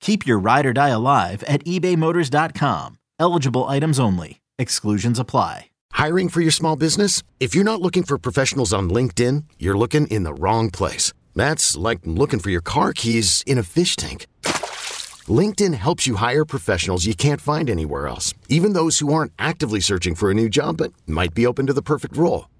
Keep your ride or die alive at ebaymotors.com. Eligible items only. Exclusions apply. Hiring for your small business? If you're not looking for professionals on LinkedIn, you're looking in the wrong place. That's like looking for your car keys in a fish tank. LinkedIn helps you hire professionals you can't find anywhere else, even those who aren't actively searching for a new job but might be open to the perfect role.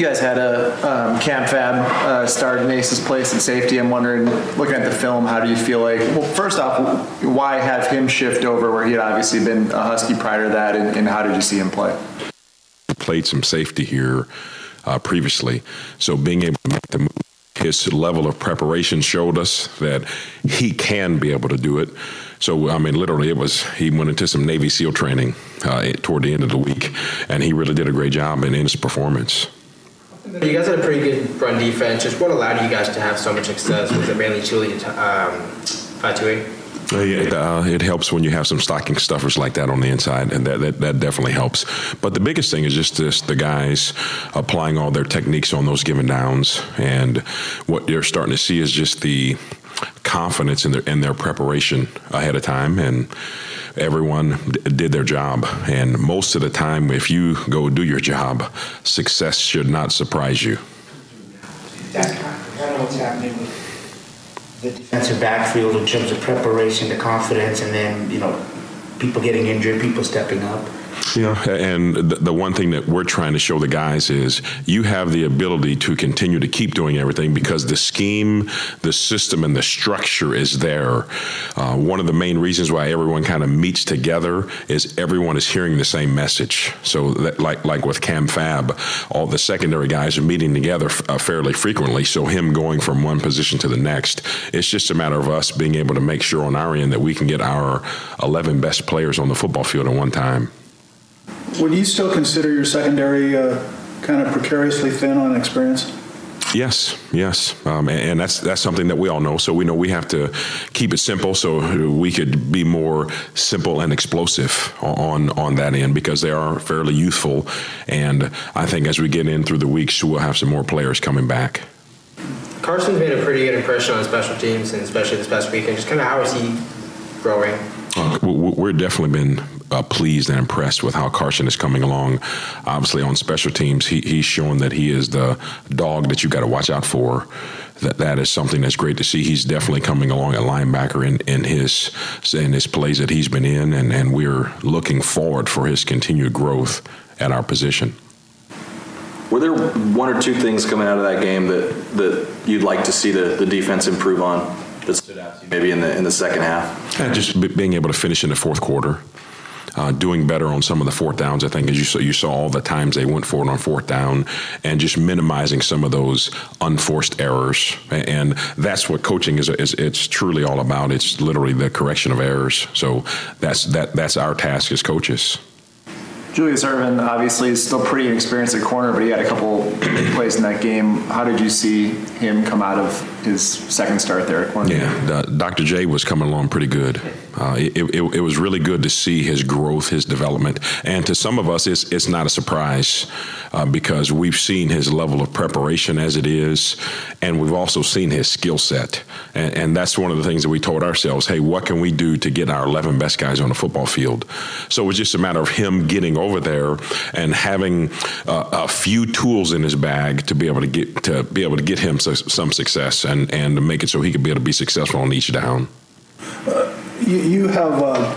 You guys had a um, Cam Fab uh, start in Ace's place at safety. I'm wondering, looking at the film, how do you feel like? Well, first off, why have him shift over where he had obviously been a Husky prior to that, and, and how did you see him play? Played some safety here uh, previously, so being able to make the move, his level of preparation showed us that he can be able to do it. So I mean, literally, it was he went into some Navy SEAL training uh, toward the end of the week, and he really did a great job in, in his performance. You guys had a pretty good run defense. Just what allowed you guys to have so much success? Was it mainly Chili um, Fatui? It, uh, it, helps when you have some stocking stuffers like that on the inside, and that, that, that definitely helps. But the biggest thing is just this, the guys applying all their techniques on those given downs, and what you're starting to see is just the confidence in their in their preparation ahead of time, and everyone did their job. And most of the time, if you go do your job, success should not surprise you. That's kind of what's happening with the defensive backfield in terms of preparation, the confidence, and then, you know, people getting injured, people stepping up. Yeah, and the, the, one thing that we're trying to show the guys is you have the ability to continue to keep doing everything because the scheme, the system, and the structure is there. Uh, one of the main reasons why everyone kind of meets together is everyone is hearing the same message. So, that, like like with Cam Fab, all the secondary guys are meeting together uh, fairly frequently. So, him going from one position to the next, it's just a matter of us being able to make sure on our end that we can get our 11 best players on the football field at one time. Would you still consider your secondary uh, kind of precariously thin on experience? Yes, yes, um, and, and, that's that's something that we all know. So we know we have to keep it simple, so we could be more simple and explosive on on that end because they are fairly youthful, and I think as we get in through the weeks, we'll have some more players coming back. Carson's made a pretty good impression on special teams, and especially this past weekend. Just kind of how is he growing? Uh, we're definitely been uh, pleased and impressed with how Carson is coming along. Obviously, on special teams, he, he's shown that he is the dog that you got to watch out for. That that is something that's great to see. He's definitely coming along at linebacker in, in his in his plays that he's been in, and, and we're looking forward for his continued growth at our position. Were there one or two things coming out of that game that, that you'd like to see the, the defense improve on that stood out to you maybe in the in the second half? Yeah, just being able to finish in the fourth quarter uh, doing better on some of the fourth downs. I think as you saw, you saw all the times they went for it on fourth down, and just minimizing some of those unforced errors. And that's what coaching is. is it's truly all about. It's literally the correction of errors. So that's that that's our task as coaches. Julius Irvin obviously is still pretty experienced at corner, but he had a couple plays in that game. How did you see him come out of his second start there at corner. Yeah, the, Dr. J was coming along pretty good. Uh, it, it, it, was really good to see his growth, his development, and to some of us, it's it's not a surprise uh, because we've seen his level of preparation as it is, and we've also seen his skill set, and, and that's one of the things that we told ourselves: Hey, what can we do to get our 11 best guys on the football field? So it was just a matter of him getting over there and having uh, a few tools in his bag to be able to get to be able to get him some success and and to make it so he could be able to be successful on each down. You, you have uh,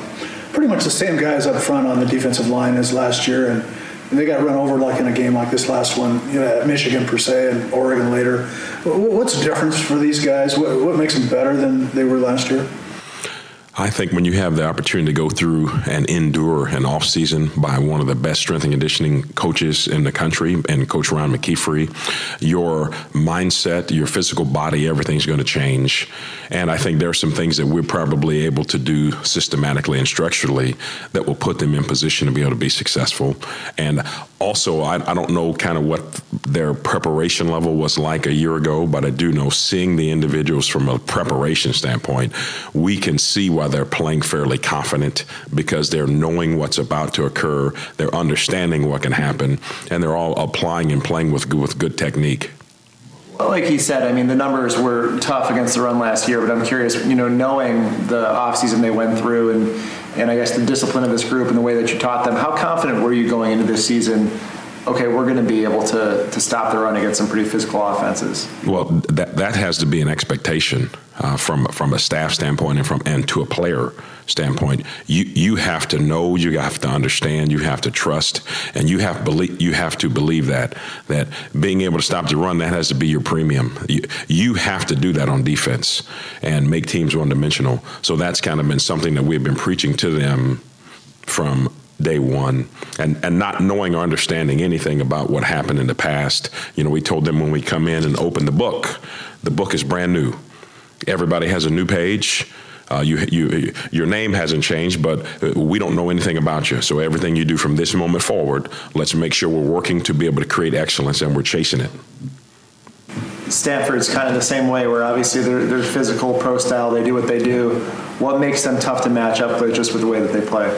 pretty much the same guys up front on the defensive line as last year, and, and, they got run over like in a game like this last one, you know, at Michigan per se and Oregon later. What's the difference for these guys? What, what makes them better than they were last year? I think when you have the opportunity to go through and endure an off season by one of the best strength and conditioning coaches in the country, and Coach Ron McKeefery, your mindset, your physical body, everything's going to change. And I think there are some things that we're probably able to do systematically and structurally that will put them in position to be able to be successful. And also, I, I don't know kind of what their preparation level was like a year ago, but I do know seeing the individuals from a preparation standpoint, we can see why they're playing fairly confident because they're knowing what's about to occur, they're understanding what can happen, and they're all applying and playing with with good technique. Like he said, I mean, the numbers were tough against the run last year, but I'm curious, you know, knowing the offseason they went through and, and I guess the discipline of this group and the way that you taught them, how confident were you going into this season okay, we're going to be able to to stop the run against some pretty physical offenses. Well, that that has to be an expectation uh, from from a staff standpoint and from and to a player standpoint. You you have to know, you have to understand, you have to trust, and you have believe you have to believe that that being able to stop the run that has to be your premium. You, you have to do that on defense and make teams one dimensional. So that's kind of been something that we've been preaching to them from day one and, and not knowing or understanding anything about what happened in the past. You know, we told them when we come in and open the book, the book is brand new. Everybody has a new page. Uh, you, you, your name hasn't changed, but uh, we don't know anything about you. So everything you do from this moment forward, let's make sure we're working to be able to create excellence and we're chasing it. Stanford's kind of the same way, where obviously they're, they're physical, pro style, they do what they do. What makes them tough to match up with just with the way that they play?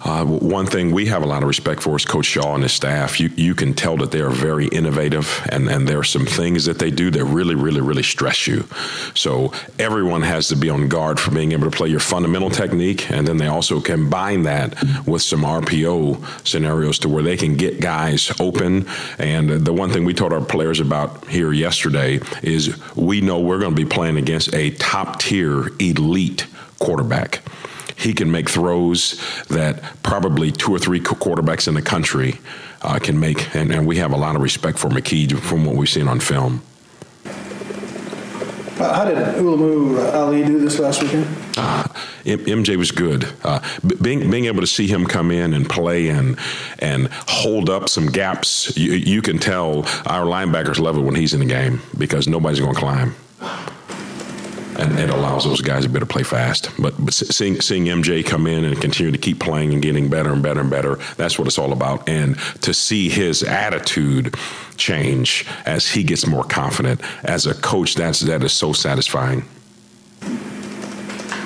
Uh, one thing we have a lot of respect for is Coach Shaw and his staff. You you can tell that they are very innovative, and, and there are some things that they do that really, really, really stress you. So everyone has to be on guard for being able to play your fundamental technique, and then they also combine that with some RPO scenarios to where they can get guys open. And the one thing we told our players about here yesterday is we know we're going to be playing against a top tier elite quarterback he can make throws that probably two or three quarterbacks in the country uh, can make. And, and, we have a lot of respect for McKee from what we've seen on film. Uh, how did Ulumoo Ale do this last weekend? Uh, MJ was good. Uh, being being able to see him come in and play and and hold up some gaps, you, you can tell our linebackers love it when he's in the game because nobody's going to climb and it allows those guys a bit to play fast. But, but seeing seeing MJ come in and continue to keep playing and getting better and better and better, that's what it's all about. And to see his attitude change as he gets more confident as a coach, that's that is so satisfying.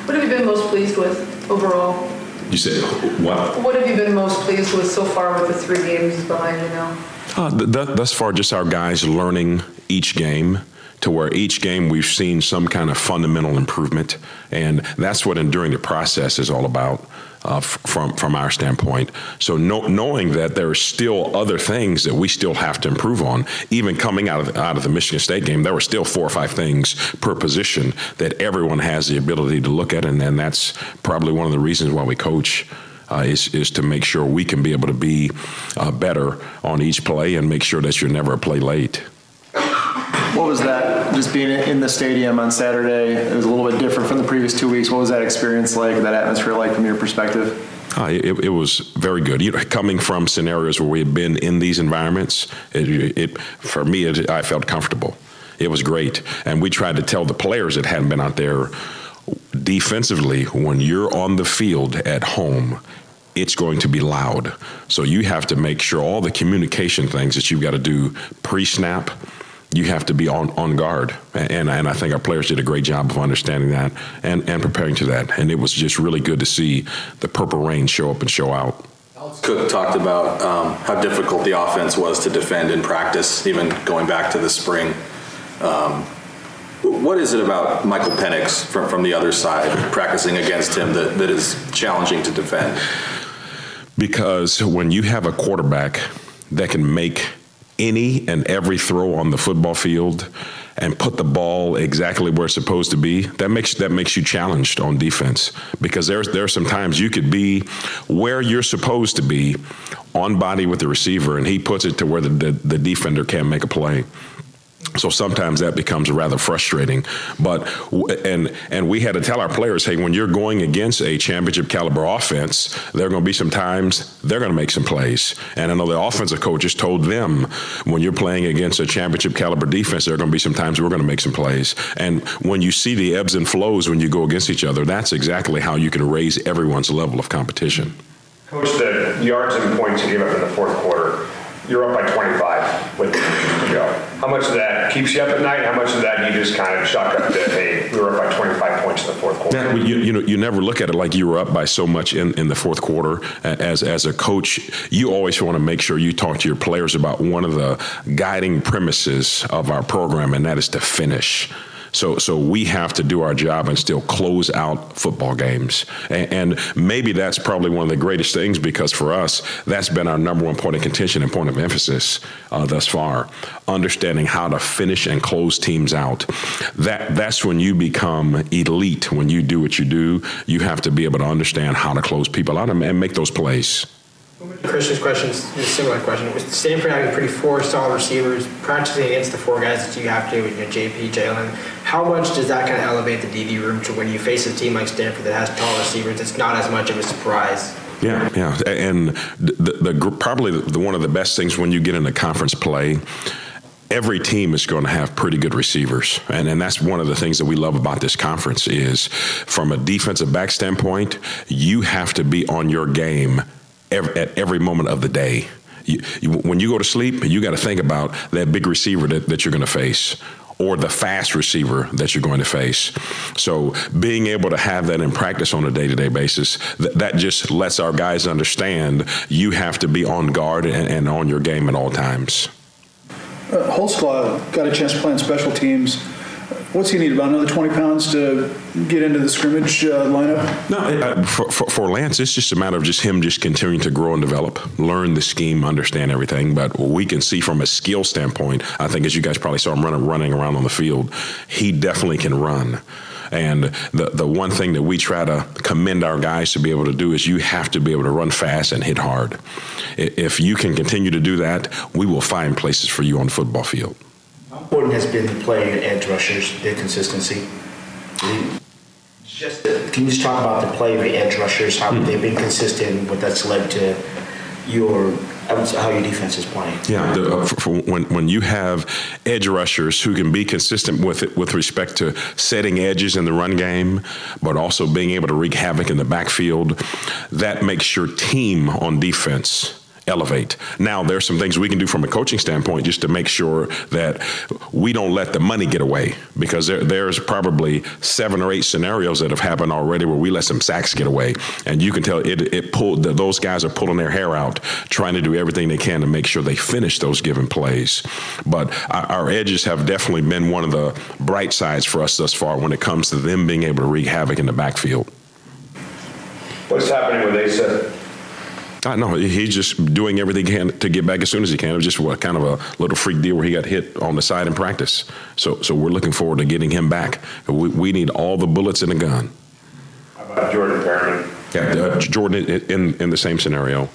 What have you been most pleased with overall? You said what? What have you been most pleased with so far with the three games behind you now? Uh, th- thus far, just our guys learning each game to where each game we've seen some kind of fundamental improvement, and that's what enduring the process is all about. Uh, f- from from our standpoint, so no, knowing that there are still other things that we still have to improve on, even coming out of out of the Michigan State game, there were still four or five things per position that everyone has the ability to look at, and, that's probably one of the reasons why we coach. Uh, is, is to make sure we can be able to be uh, better on each play and make sure that you're never a play late. What was that? Just being in the stadium on Saturday, it was a little bit different from the previous two weeks. What was that experience like? That atmosphere like from your perspective? Uh, it, it, was very good. You know, coming from scenarios where we had been in these environments, it, it for me, it, I felt comfortable. It was great, and we tried to tell the players that hadn't been out there defensively when you're on the field at home it's going to be loud. So you have to make sure all the communication things that you've got to do pre snap, you have to be on, on guard. And, and I think our players did a great job of understanding that and, and preparing to that. And it was just really good to see the purple rain show up and show out. Cook talked about um, how difficult the offense was to defend in practice, even going back to the spring. Um, what is it about Michael Penix from, from the other side, practicing against him, that, that is challenging to defend? Because when you have a quarterback that can make any and every throw on the football field and put the ball exactly where it's supposed to be, that makes that makes you challenged on defense because there's there are some times you could be where you're supposed to be on body with the receiver and he puts it to where the, the, the defender can't make a play. So sometimes that becomes rather frustrating. But and and we had to tell our players, hey, when you're going against a championship caliber offense, there are going to be some times they're going to make some plays. And I know the offensive coaches told them when you're playing against a championship caliber defense, there are going to be some times we're going to make some plays. And when you see the ebbs and flows when you go against each other, that's exactly how you can raise everyone's level of competition. Coach, the yards and points you gave up in the fourth quarter you're up by 25 with go. How much of that keeps you up at night? How much of that you just kind of chalk up to, hey, we were up by 25 points in the fourth quarter? Yeah, you, you know, you never look at it like you were up by so much in, in the fourth quarter. As as a coach, you always want to make sure you talk to your players about one of the guiding premises of our program, and that is to finish. So, so we have to do our job and still close out football games. And, and, maybe that's probably one of the greatest things because for us, that's been our number one point of contention and point of emphasis uh, thus far. Understanding how to finish and close teams out. That that's when you become elite. When you do what you do, you have to be able to understand how to close people out and make those plays. Christian's question is a similar question. With Stanford having pretty four solid receivers, practicing against the four guys that you have to, you know, JP, Jalen, how much does that kind of elevate the DB room to when you face a team like Stanford that has tall receivers? It's not as much of a surprise. Yeah, yeah, and the, the, the probably the, one of the best things when you get into conference play every team is going to have pretty good receivers and, and that's one of the things that we love about this conference is from a defensive back standpoint you have to be on your game every, at every moment of the day. You, you, when you go to sleep, you got to think about that big receiver that, that you're going to face or the fast receiver that you're going to face. So being able to have that in practice on a day-to-day basis, th- that just lets our guys understand you have to be on guard and, and on your game at all times. Uh, got a chance to play on special teams What's he need? About another 20 pounds to get into the scrimmage uh, lineup? No, uh, for, for, for, Lance, it's just a matter of just him just continuing to grow and develop, learn the scheme, understand everything. But we can see from a skill standpoint, I think as you guys probably saw him running, running around on the field, he definitely can run. And the the one thing that we try to commend our guys to be able to do is you have to be able to run fast and hit hard. If you can continue to do that, we will find places for you on the football field important has been the play of edge rushers, their consistency. Just can you just talk about the play of the edge rushers, how mm-hmm. they've been consistent, what that's led to your how your defense is playing. Yeah, the, uh, for, for when when you have edge rushers who can be consistent with it with respect to setting edges in the run game, but also being able to wreak havoc in the backfield, that makes your team on defense elevate. Now, there's some things we can do from a coaching standpoint just to make sure that we don't let the money get away because there, there's probably seven or eight scenarios that have happened already where we let some sacks get away. And you can tell it, it pulled, those guys are pulling their hair out trying to do everything they can to make sure they finish those given plays. But our, edges have definitely been one of the bright sides for us thus far when it comes to them being able to wreak havoc in the backfield. What's happening with Asa? Uh, know he's just doing everything he can to get back as soon as he can. It was just what, kind of a little freak deal where he got hit on the side in practice. So, so we're looking forward to getting him back. We, we need all the bullets in the gun. How about Jordan Perryman? Yeah, uh, Jordan in in the same scenario.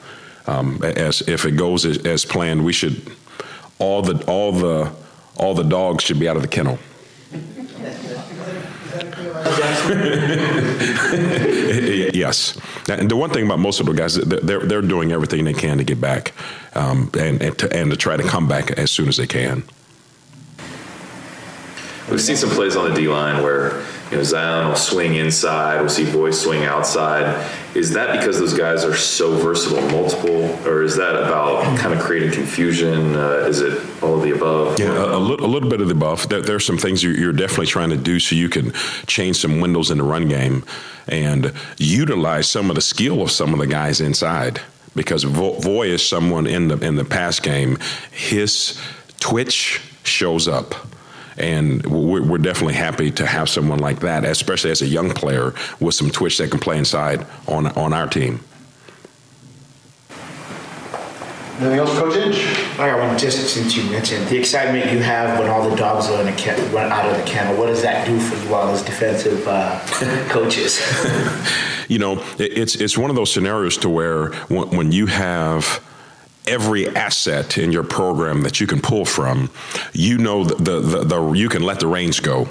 Um, as if it goes as, as planned, we should all the all the all the dogs should be out of the kennel. yes. And the one thing about most of the guys, they're, they're doing everything they can to get back um, and, and, to, and to try to come back as soon as they can. We've seen some plays on the D line where you know, Zion will swing inside, we'll see Boyce swing outside. Is that because those guys are so versatile multiple, or is that about kind of creating confusion? Uh, is it all of the above? Yeah, a, a, little, a little bit of the above. There, there's some things you're, you're definitely trying to do so you can change some windows in the run game and utilize some of the skill of some of the guys inside. Because Voi is someone in the in the pass game, his twitch shows up and we're, definitely happy to have someone like that, especially as a young player with some twitch that can play inside on on our team. Anything else, Coach Inge? I got one just since you mentioned the excitement you have when all the dogs are in the kennel, run out of the kennel. What does that do for you all as defensive uh, coaches? you know, it's it's one of those scenarios to where when, when you have every asset in your program that you can pull from, you know the, the, the, the you can let the reins go.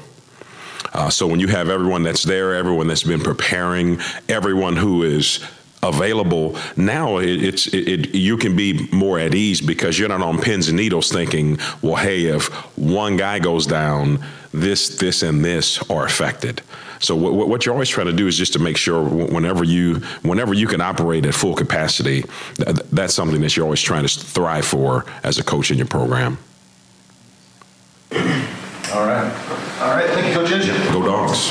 Uh, so when you have everyone that's there, everyone that's been preparing, everyone who is available now it, it's it, it, you can be more at ease because you're not on pins and needles thinking well hey if one guy goes down this this and this are affected so what, what, you're always trying to do is just to make sure whenever you whenever you can operate at full capacity, that's something that you're always trying to thrive for as a coach in your program. All right, all right. Thank you, Coach Inge. Go dogs.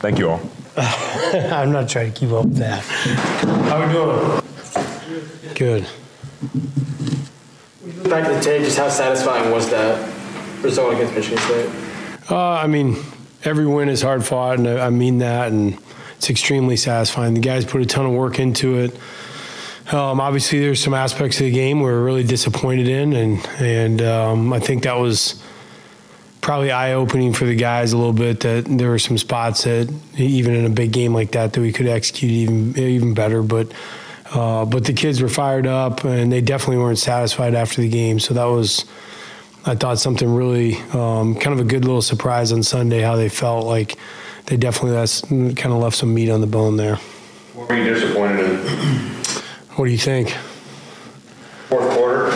Thank you all. I'm not trying to keep up with that. How we doing? Good. Back to the tape, just how satisfying was that result against Michigan State? Uh, I mean, every win is hard fought, and I mean that, and it's extremely satisfying. The guys put a ton of work into it. Um, obviously, there's some aspects of the game we're really disappointed in, and and um, I think that was probably eye opening for the guys a little bit. That there were some spots that even in a big game like that that we could execute even even better, but. Uh, but the kids were fired up, and they definitely weren't satisfied after the game. So that was I thought something really um, kind of a good little surprise on Sunday how they felt like they definitely that's kind of left some meat on the bone there. What were you disappointed in? What do you think? Fourth quarter.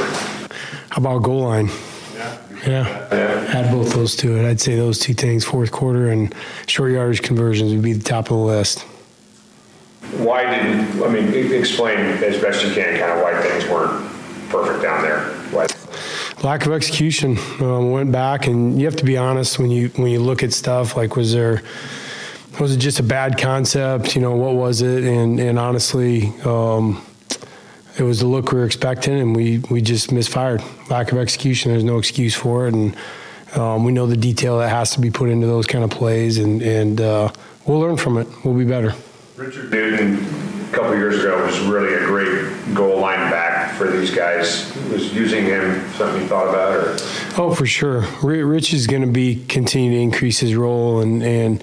How about goal line? Yeah. Yeah. yeah. Add both those to it. I'd say those two things, fourth quarter and short yardage conversions, would be the top of the list. Why didn't, I mean, explain as best you can kind of why things weren't perfect down there. Lack of execution. Um, went back, and you have to be honest when you when you look at stuff. Like, was there was it just a bad concept? You know, what was it? And and honestly, um, it was the look we were expecting, and we we just misfired. Lack of execution. There's no excuse for it, and um, we know the detail that has to be put into those kind of plays, and and uh, we'll learn from it. We'll be better. Richard couple years ago was really a great goal line back for these guys. Was using him something you thought about, or? Oh, for sure. Rich is going to be continue to increase his role, and and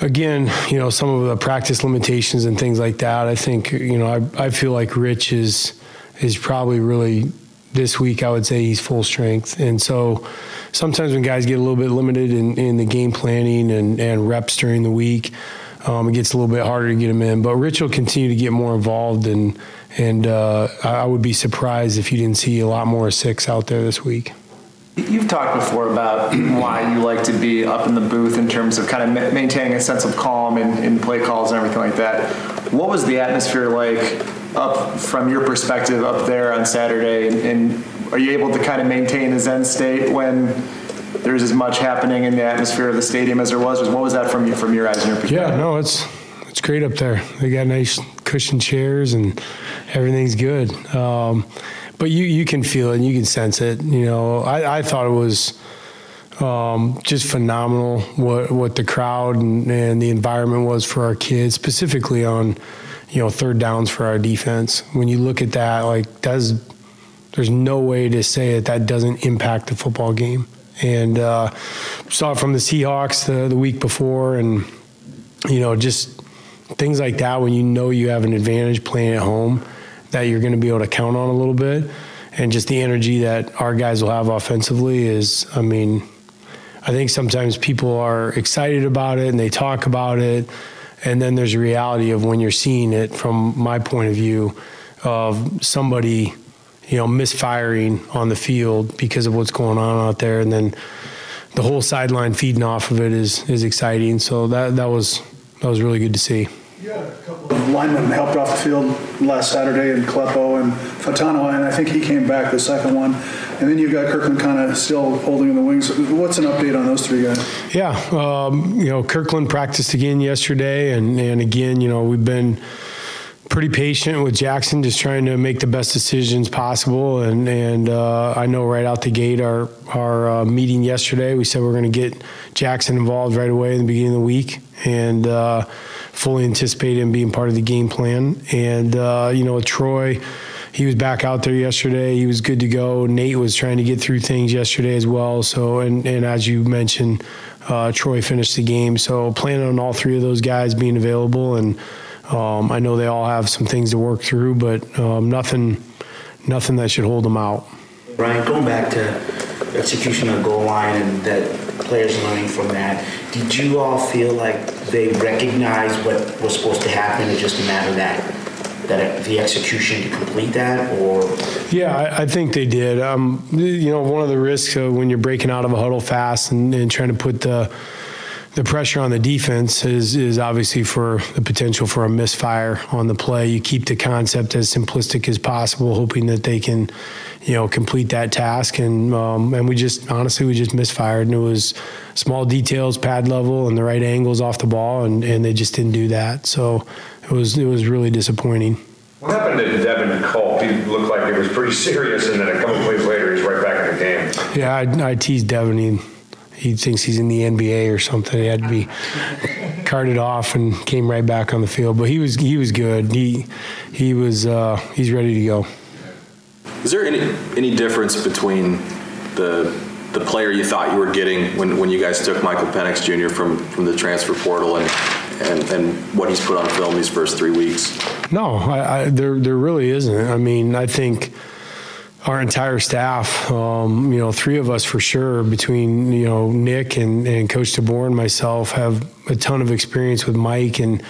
again, you know, some of the practice limitations and things like that. I think you know, I I feel like Rich is is probably really this week. I would say he's full strength, and so sometimes when guys get a little bit limited in, in the game planning and, and reps during the week um, it gets a little bit harder to get him in. But Rich will continue to get more involved, and and uh, I would be surprised if you didn't see a lot more six out there this week. You've talked before about why you like to be up in the booth in terms of kind of maintaining a sense of calm in, in play calls and everything like that. What was the atmosphere like up from your perspective up there on Saturday? And, and are you able to kind of maintain a zen state when there's as much happening in the atmosphere of the stadium as there was. What was that from you, from your eyes and your perspective? Yeah, no, it's it's great up there. They got nice cushioned chairs and everything's good. Um, but you you can feel it and you can sense it. You know, I, I thought it was um, just phenomenal what what the crowd and, and the environment was for our kids, specifically on you know third downs for our defense. When you look at that, like does there's no way to say that that doesn't impact the football game and uh, saw it from the Seahawks the, the week before, and you know just things like that when you know you have an advantage playing at home that you're going to be able to count on a little bit, and just the energy that our guys will have offensively is, I mean, I think sometimes people are excited about it and they talk about it, and then there's a reality of when you're seeing it from my point of view of somebody you know, misfiring on the field because of what's going on out there, and then the whole sideline feeding off of it is is exciting. So that that was that was really good to see. Lineman helped off the field last Saturday in Kalepo and Fautanu, and I think he came back the second one. And then you've got Kirkland kind of still holding in the wings. What's an update on those three guys? Yeah, um, you know, Kirkland practiced again yesterday, and and again, you know, we've been pretty patient with Jaxson, just trying to make the best decisions possible. And and uh, I know right out the gate, our our uh, meeting yesterday, we said we're going to get Jaxson involved right away in the beginning of the week, and uh, fully anticipate him being part of the game plan. And uh, you know, Troy. He was back out there yesterday. He was good to go. Nate was trying to get through things yesterday as well. So, and, and as you mentioned, uh, Troy finished the game. So, planning on all three of those guys being available and um, I know they all have some things to work through, but um, nothing, nothing that should hold them out. Brian, going back to execution of goal line and that players learning from that, did you all feel like they recognized what was supposed to happen? It's just a matter of that that the execution to complete that, or yeah, I, I think they did. Um, you know, one of the risks uh, when you're breaking out of a huddle fast and, and trying to put the the pressure on the defense is is obviously for the potential for a misfire on the play. You keep the concept as simplistic as possible, hoping that they can, you know, complete that task. And um, and we just honestly we just misfired, and it was small details, pad level, and the right angles off the ball, and, and they just didn't do that. So it was it was really disappointing. What happened to Devin Culp? He looked like it was pretty serious, and then a couple plays later, he's right back in the game. Yeah, I, I teased Devin. He, he thinks he's in the NBA or something. He had to be carted off and came right back on the field. But he was he was good. He he was uh, he's ready to go. Is there any any difference between the the player you thought you were getting when, when you guys took Michael Penix Jr. from from the transfer portal and and, and what he's put on film these first three weeks? No, I, I, there there really isn't. I mean, I think our entire staff, um, you know, three of us for sure, between you know Nick and, and Coach DeBoer and myself, have a ton of experience with Mike and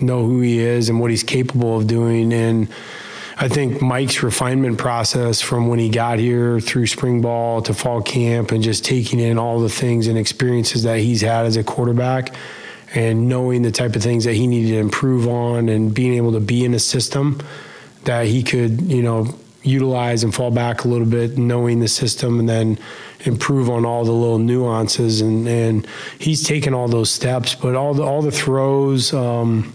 know who he is and what he's capable of doing. And I think Mike's refinement process from when he got here through spring ball to fall camp and just taking in all the things and experiences that he's had as a quarterback and knowing the type of things that he needed to improve on and being able to be in a system that he could, you know, utilize and fall back a little bit, knowing the system, and then improve on all the little nuances. And, and he's taken all those steps, but all the all the throws, um,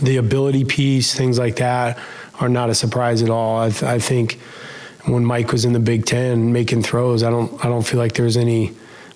the ability piece, things like that, are not a surprise at all. I, th- I think when Mike was in the Big Ten making throws, I don't I don't feel like there's any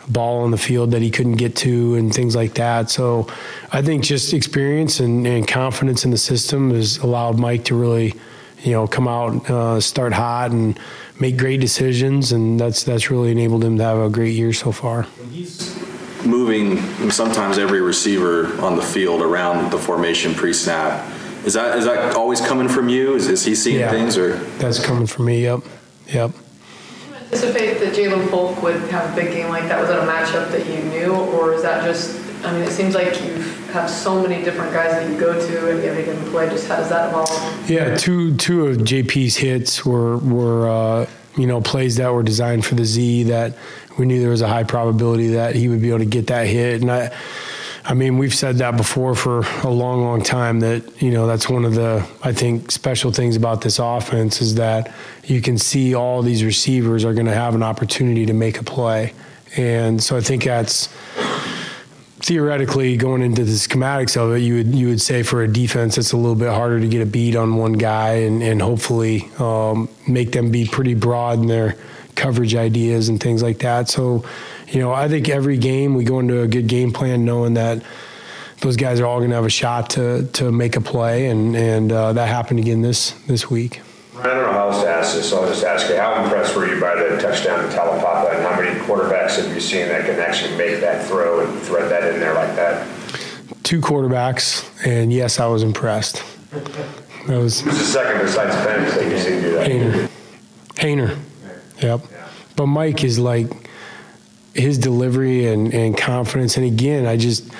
ball on the field that he couldn't get to and things like that. So I think just experience and, and confidence in the system has allowed Mike to really you know, come out, uh, start hot, and make great decisions, and that's that's really enabled him to have a great year so far. He's moving sometimes every receiver on the field around the formation pre-snap. Is that is that always coming from you? Is, is he seeing yeah, things or? That's coming from me. Yep, yep. Did you anticipate that Jalen Polk would have a big game like that. Was that a matchup that you knew, or is that just? I mean, it seems like you have so many different guys that you go to and you have to play. Just how does that evolve? Yeah, two two of JP's hits were were uh, you know plays that were designed for the Z that we knew there was a high probability that he would be able to get that hit, and I. I mean, we've said that before for a long, long time that, you know, that's one of the, I think, special things about this offense is that you can see all these receivers are going to have an opportunity to make a play. And so I think that's, theoretically going into the schematics of it, you would you would say for a defense it's a little bit harder to get a beat on one guy and, and hopefully um, make them be pretty broad in their coverage ideas and things like that. So, you know, I think every game we go into a good game plan knowing that those guys are all going to have a shot to to make a play, and and uh, that happened again this this week. I don't know how else to ask this, so I'll just ask you, how impressed were you by the touchdown to Taulapapa, and how many quarterbacks have you seen that can actually make that throw and thread that in there like that? Two quarterbacks, and yes, I was impressed. That was Who's the second besides Penix that you've seen do that? Haener. Haener. Yep. But Mike is like his delivery and, and confidence. And again, I just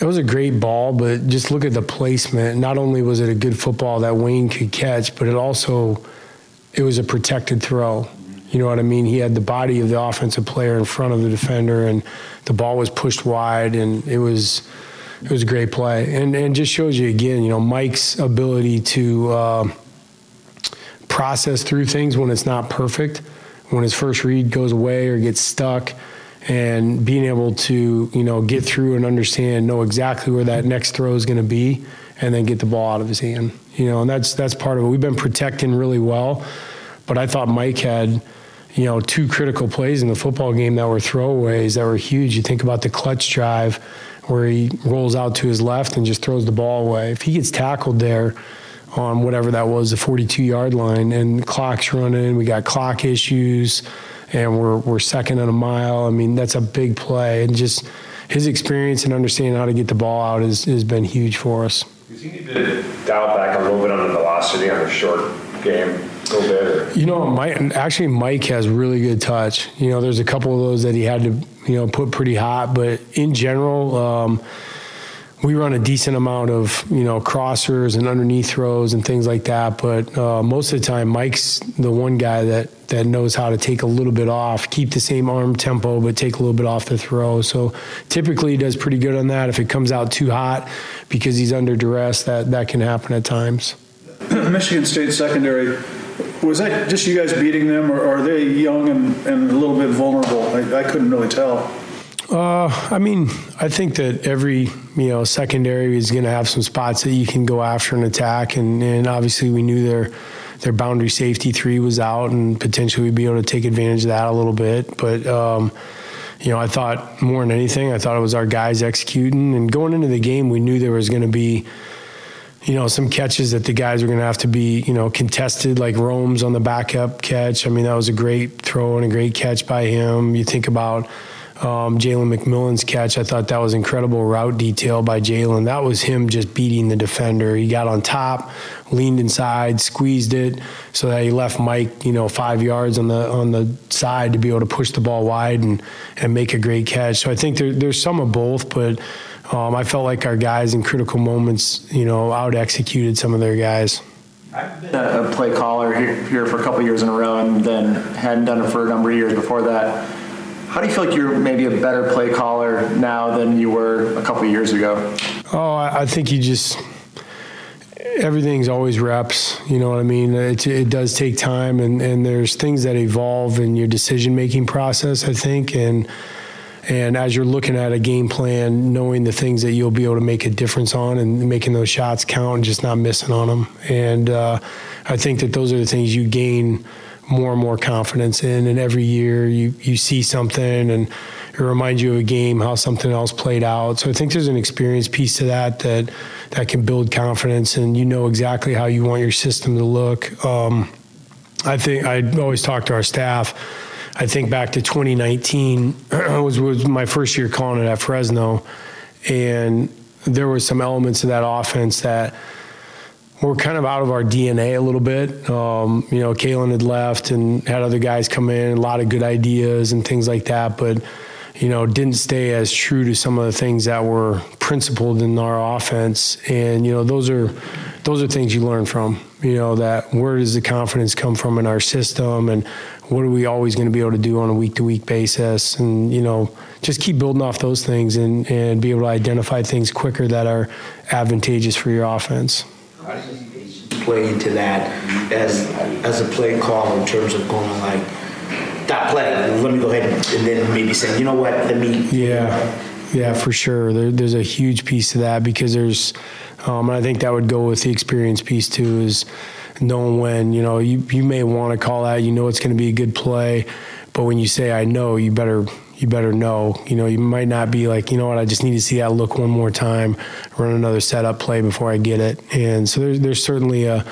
it was a great ball, but just look at the placement. Not only was it a good football that Wayne could catch, but it also it was a protected throw. You know what I mean? He had the body of the offensive player in front of the defender, and the ball was pushed wide, and it was it was a great play, and and just shows you again, you know, Mike's ability to uh, process through things when it's not perfect, when his first read goes away or gets stuck, and being able to you know get through and understand, know exactly where that next throw is going to be, and then get the ball out of his hand. You know, and that's that's part of it. We've been protecting really well, but I thought Mike had you know, two critical plays in the football game that were throwaways that were huge. You think about the clutch drive where he rolls out to his left and just throws the ball away. If he gets tackled there on whatever that was, the 42 yard line, and the clock's running, we got clock issues, and we're, we're second on a mile. I mean, that's a big play. And just his experience and understanding how to get the ball out has, has been huge for us. Does he need to dial back a little bit on the velocity on the short game? A little? You know, Mike, actually, Mike has really good touch. You know, there's a couple of those that he had to you know, put pretty hot. But in general, um, we run a decent amount of you know crossers and underneath throws and things like that. But uh, most of the time, Mike's the one guy that that knows how to take a little bit off, keep the same arm tempo, but take a little bit off the throw. So typically, he does pretty good on that. If it comes out too hot because he's under duress, that that can happen at times. Michigan State secondary was that just you guys beating them, or are they young and, and a little bit vulnerable? I, I couldn't really tell. Uh, I mean, I think that every you know secondary is going to have some spots that you can go after and attack, and, and obviously we knew their their boundary safety three was out, and potentially we'd be able to take advantage of that a little bit. But um, you know, I thought more than anything, I thought it was our guys executing, and going into the game, we knew there was going to be you know, some catches that the guys are going to have to be, you know, contested, like Rome's on the backup catch. I mean, that was a great throw and a great catch by him. You think about um, Jalen McMillan's catch. I thought that was incredible route detail by Jalen. That was him just beating the defender. He got on top, leaned inside, squeezed it, so that he left Mike, you know, five yards on the on the side to be able to push the ball wide and and make a great catch. So I think there, there's some of both, but um, I felt like our guys in critical moments, you know, out executed some of their guys. I've been a, play caller here, for a couple years in a row, and then hadn't done it for a number of years before that. How do you feel like you're maybe a better play caller now than you were a couple years ago? Oh, I think you just everything's always reps. You know what I mean? It, it does take time, and, and there's things that evolve in your decision making process. I think, and and as you're looking at a game plan, knowing the things that you'll be able to make a difference on and making those shots count and just not missing on them. And uh, I think that those are the things you gain more and more confidence in. And every year you, you see something and it reminds you of a game, how something else played out. So I think there's an experience piece to that that, that can build confidence and you know exactly how you want your system to look. Um, I think I always talk to our staff I think back to 2019 was was my first year calling it at Fresno, and there were some elements of that offense that were kind of out of our DNA a little bit. Um, you know, Kalen had left and had other guys come in, a lot of good ideas and things like that, but you know, didn't stay as true to some of the things that were principled in our offense. And you know, those are those are things you learn from. You know, that where does the confidence come from in our system, and what are we always going to be able to do on a week to week basis, and you know, just keep building off those things and and be able to identify things quicker that are advantageous for your offense. Play into that as as a play call in terms of going like that play. Let me go ahead and then maybe say, you know what, let me. Yeah, yeah, for sure. There, there's a huge piece to that because there's, um, and I think that would go with the experience piece too. Is knowing when you know you you may want to call that, you know it's going to be a good play, but when you say I know, you better you better know. You know, you might not be like, you know what, I just need to see that look one more time, run another setup play before I get it. And so there's there's certainly a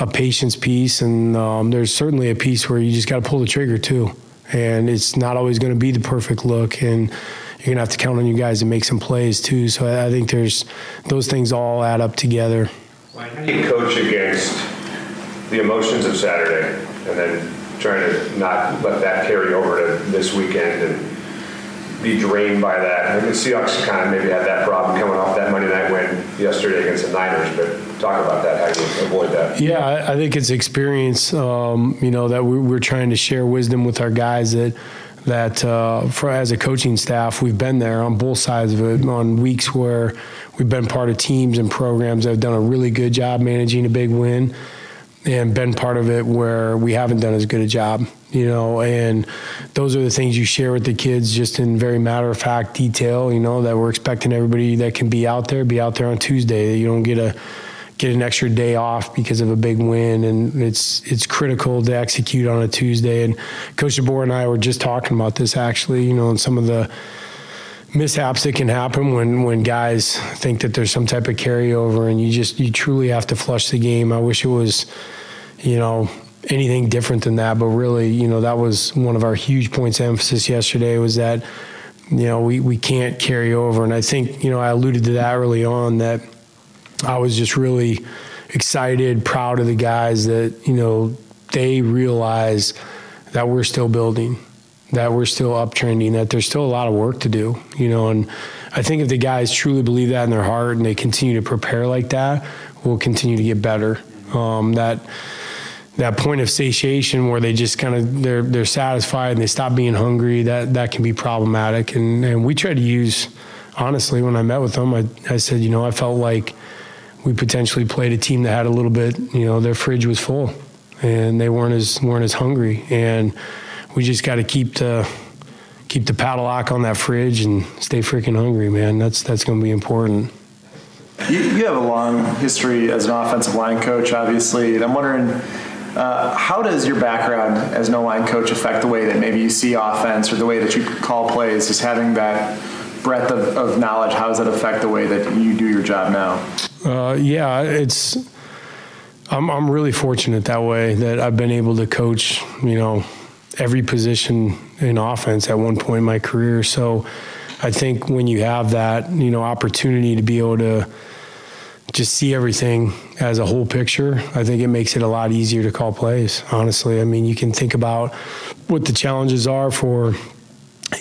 a patience piece, and um, there's certainly a piece where you just got to pull the trigger too. And it's not always going to be the perfect look, and you're going to have to count on you guys to make some plays too. So I, I think there's those things all add up together. How do you coach against the emotions of Saturday, and then trying to not let that carry over to this weekend and be drained by that. I think the Seahawks kind of maybe had that problem coming off that Monday night win yesterday against the Niners, but talk about that, how you avoid that. Yeah, I, I think it's experience. Um, you know that we're, we're, trying to share wisdom with our guys that that uh, for as a coaching staff we've been there on both sides of it. On weeks where we've been part of teams and programs that have done a really good job managing a big win, and been part of it where we haven't done as good a job. You know, and those are the things you share with the kids just in very matter of fact detail. You know that we're expecting everybody that can be out there be out there on Tuesday. You don't get a get an extra day off because of a big win, and it's it's critical to execute on a Tuesday. And Coach DeBoer and I were just talking about this actually, you know, and some of the mishaps that can happen when when guys think that there's some type of carryover, and you just you truly have to flush the game. I wish it was, you know. Anything different than that, but really, you know, that was one of our huge points of emphasis yesterday was that, you know, we, we can't carry over. And I think, you know, I alluded to that early on that I was just really excited, proud of the guys that, you know, they realize that we're still building, that we're still uptrending, that there's still a lot of work to do, you know, and I think if the guys truly believe that in their heart and they continue to prepare like that, we'll continue to get better. Um, that that point of satiation where they just kind of they're they're satisfied and they stop being hungry that that can be problematic and and we try to use honestly when I met with them I, I said you know I felt like we potentially played a team that had a little bit, you know, their fridge was full, and they weren't as weren't as hungry, and we just got to keep the keep the padlock on that fridge and stay freaking hungry, man. That's that's going to be important. You, you, have a long history as an offensive line coach, obviously, and I'm wondering. Uh, how does your background as no line coach affect the way that maybe you see offense or the way that you call plays? Just having that breadth of, of knowledge, how does that affect the way that you do your job now? Uh, yeah, it's. I'm I'm really fortunate that way that I've been able to coach. You know, every position in offense at one point in my career. So, I think when you have that, you know, opportunity to be able to just see everything as a whole picture, I think it makes it a lot easier to call plays. Honestly, I mean, you can think about what the challenges are for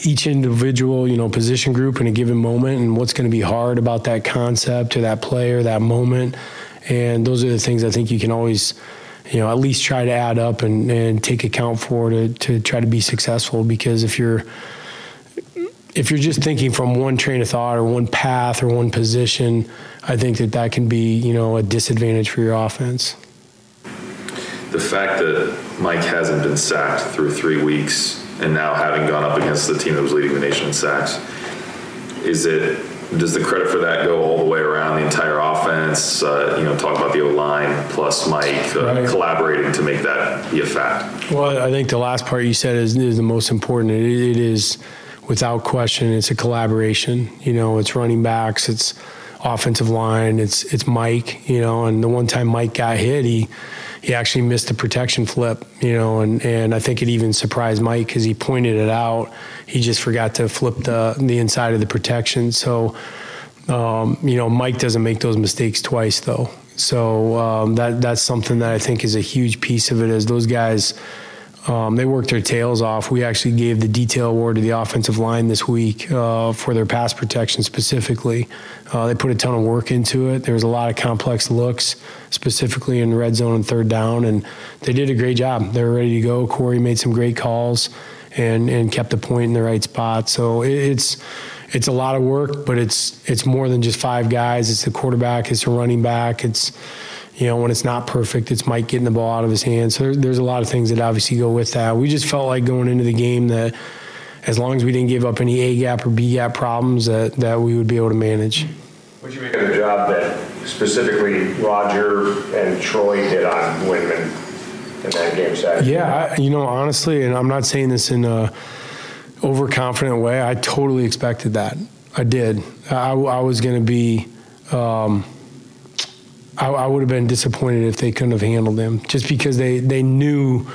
each individual, you know, position group in a given moment and what's going to be hard about that concept or that player, that moment. And those are the things I think you can always, you know, at least try to add up and, and take account for to, to try to be successful. Because if you're, if you're just thinking from one train of thought or one path or one position, I think that that can be, you know, a disadvantage for your offense. The fact that Mike hasn't been sacked through three weeks and now having gone up against the team that was leading the nation in sacks, is it does the credit for that go all the way around the entire offense? Uh, you know, talk about the O line plus Mike uh, right. collaborating to make that be a fact. Well, I think the last part you said is, is the most important. it, it is without question. It's a collaboration. You know, it's running backs. It's offensive line. It's it's Mike. You know, and the one time Mike got hit, he he actually missed the protection flip, you know, and, and I think it even surprised Mike because he pointed it out. He just forgot to flip the the inside of the protection. So, um, you know, Mike doesn't make those mistakes twice though. So um, that that's something that I think is a huge piece of it. Is those guys um, they worked their tails off. We actually gave the detail award to the offensive line this week uh, for their pass protection specifically. Uh, they put a ton of work into it. There was a lot of complex looks, specifically in red zone and third down, and they did a great job. They were ready to go. Corey made some great calls and and kept the point in the right spot. So it's it's a lot of work, but it's it's more than just five guys. It's the quarterback, it's the running back, it's you know, when it's not perfect, it's Mike getting the ball out of his hands. So there's a lot of things that obviously go with that. We just felt like going into the game that as long as we didn't give up any A gap or B gap problems, that, that we would be able to manage. What you make of the job that specifically Roger and Troy did on Windmon in that game Saturday? Yeah, I, you know, honestly, and I'm not saying this in a overconfident way. I totally expected that. I did. I, I was going to be. Um, I, I would have been disappointed if they couldn't have handled him, just because they they knew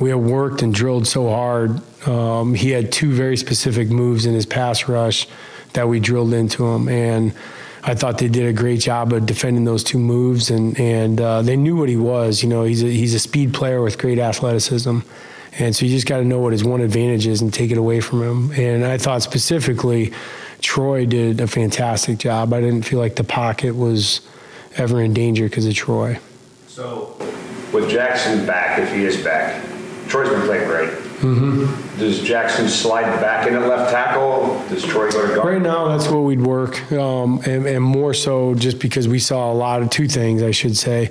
we had worked and drilled so hard. Um, he had two very specific moves in his pass rush that we drilled into him, and I thought they did a great job of defending those two moves, and and uh, they knew what he was. You know, he's a, he's a speed player with great athleticism, and so you just got to know what his one advantage is and take it away from him. And I thought specifically, Troy did a fantastic job. I didn't feel like the pocket was ever in danger because of Troy. So, with Jaxson back, if he is back, Troy's been playing great. Mm-hmm. Does Jaxson slide back in at left tackle? Does Troy go to guard? Right now, that's what we'd work, um, and, and more so just because we saw a lot of two things, I should say.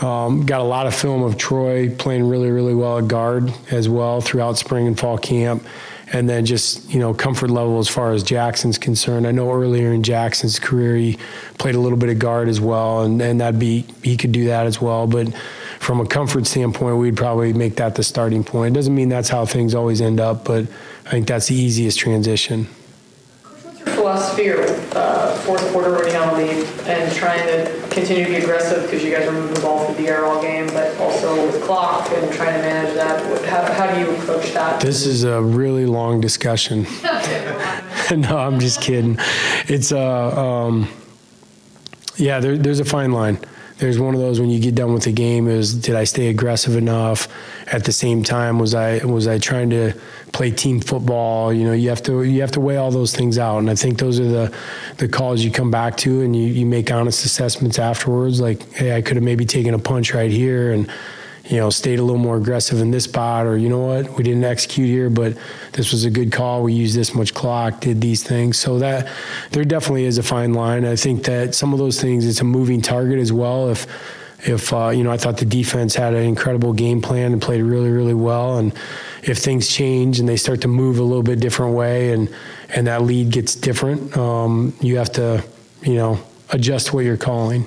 Um, got a lot of film of Troy playing really, really well at guard as well throughout spring and fall camp. And then just, you know, comfort level as far as Jaxson's concerned. I know earlier in Jaxson's career, he played a little bit of guard as well, and, and that'd be, he could do that as well. But from a comfort standpoint, we'd probably make that the starting point. It doesn't mean that's how things always end up, but I think that's the easiest transition. Philosophy or uh, fourth quarter running on lead and trying to continue to be aggressive because you guys are moving the ball through the air all game, but also with clock and trying to manage that? What- How, how do you approach that? This is a really long discussion. no, I'm just kidding. It's a, um, yeah, there, there's a fine line. There's one of those when you get done with the game is did I stay aggressive enough? At the same time, was I was I trying to play team football? You know, you have to you have to weigh all those things out, and I think those are the the calls you come back to, and you, you make honest assessments afterwards. Like, hey, I could have maybe taken a punch right here, and you know, stayed a little more aggressive in this spot, or you know what, we didn't execute here, but this was a good call. We used this much clock, did these things. So that there definitely is a fine line. I think that some of those things, it's a moving target as well. If if uh, you know, I thought the defense had an incredible game plan and played really, really well, and if things change and they start to move a little bit different way, and and that lead gets different, um, you have to, you know, adjust what you're calling.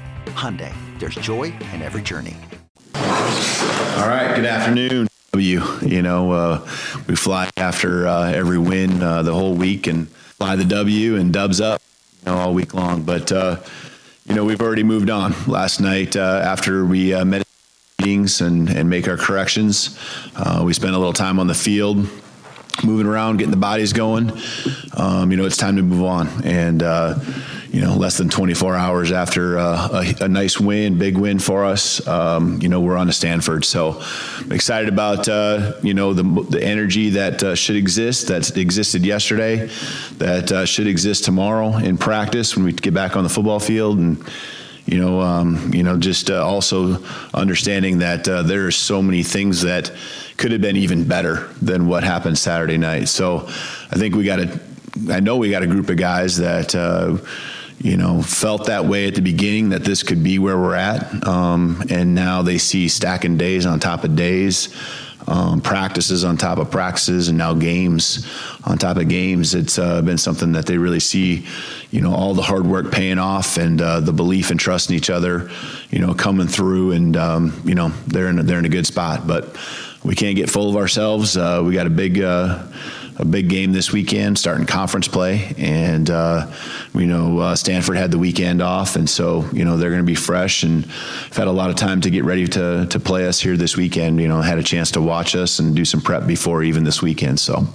Hyundai, there's joy in every journey. All right, good afternoon. You, you know, uh, we fly after uh, every win uh, the whole week and fly the W and dubs up, you know, all week long. But uh, you know, we've already moved on. Last night, uh, after we uh, met meetings and and make our corrections, we spent a little time on the field, moving around, getting the bodies going. Um, you know, it's time to move on. And, you know, less than 24 hours after uh, a, a nice win, big win for us, um, you know, we're on to Stanford. So I'm excited about, uh, you know, the, the energy that uh, should exist, that existed yesterday, that uh, should exist tomorrow in practice when we get back on the football field. And, you know, um, you know, just uh, also understanding that uh, there are so many things that could have been even better than what happened Saturday night. So I think we got a, I know we got a group of guys that, uh, you know, felt that way at the beginning that this could be where we're at. Um, and now they see stacking days on top of days, um, practices on top of practices, and now games on top of games. It's uh, been something that they really see, you know, all the hard work paying off and uh, the belief and trust in each other, you know, coming through. And, um, you know, they're in, a, they're in a good spot. But we can't get full of ourselves. Uh, we got a big, uh, a big game this weekend, starting conference play, and uh, you know uh, Stanford had the weekend off, and so you know they're going to be fresh and have had a lot of time to get ready to to play us here this weekend. You know, had a chance to watch us and do some prep before even this weekend. So.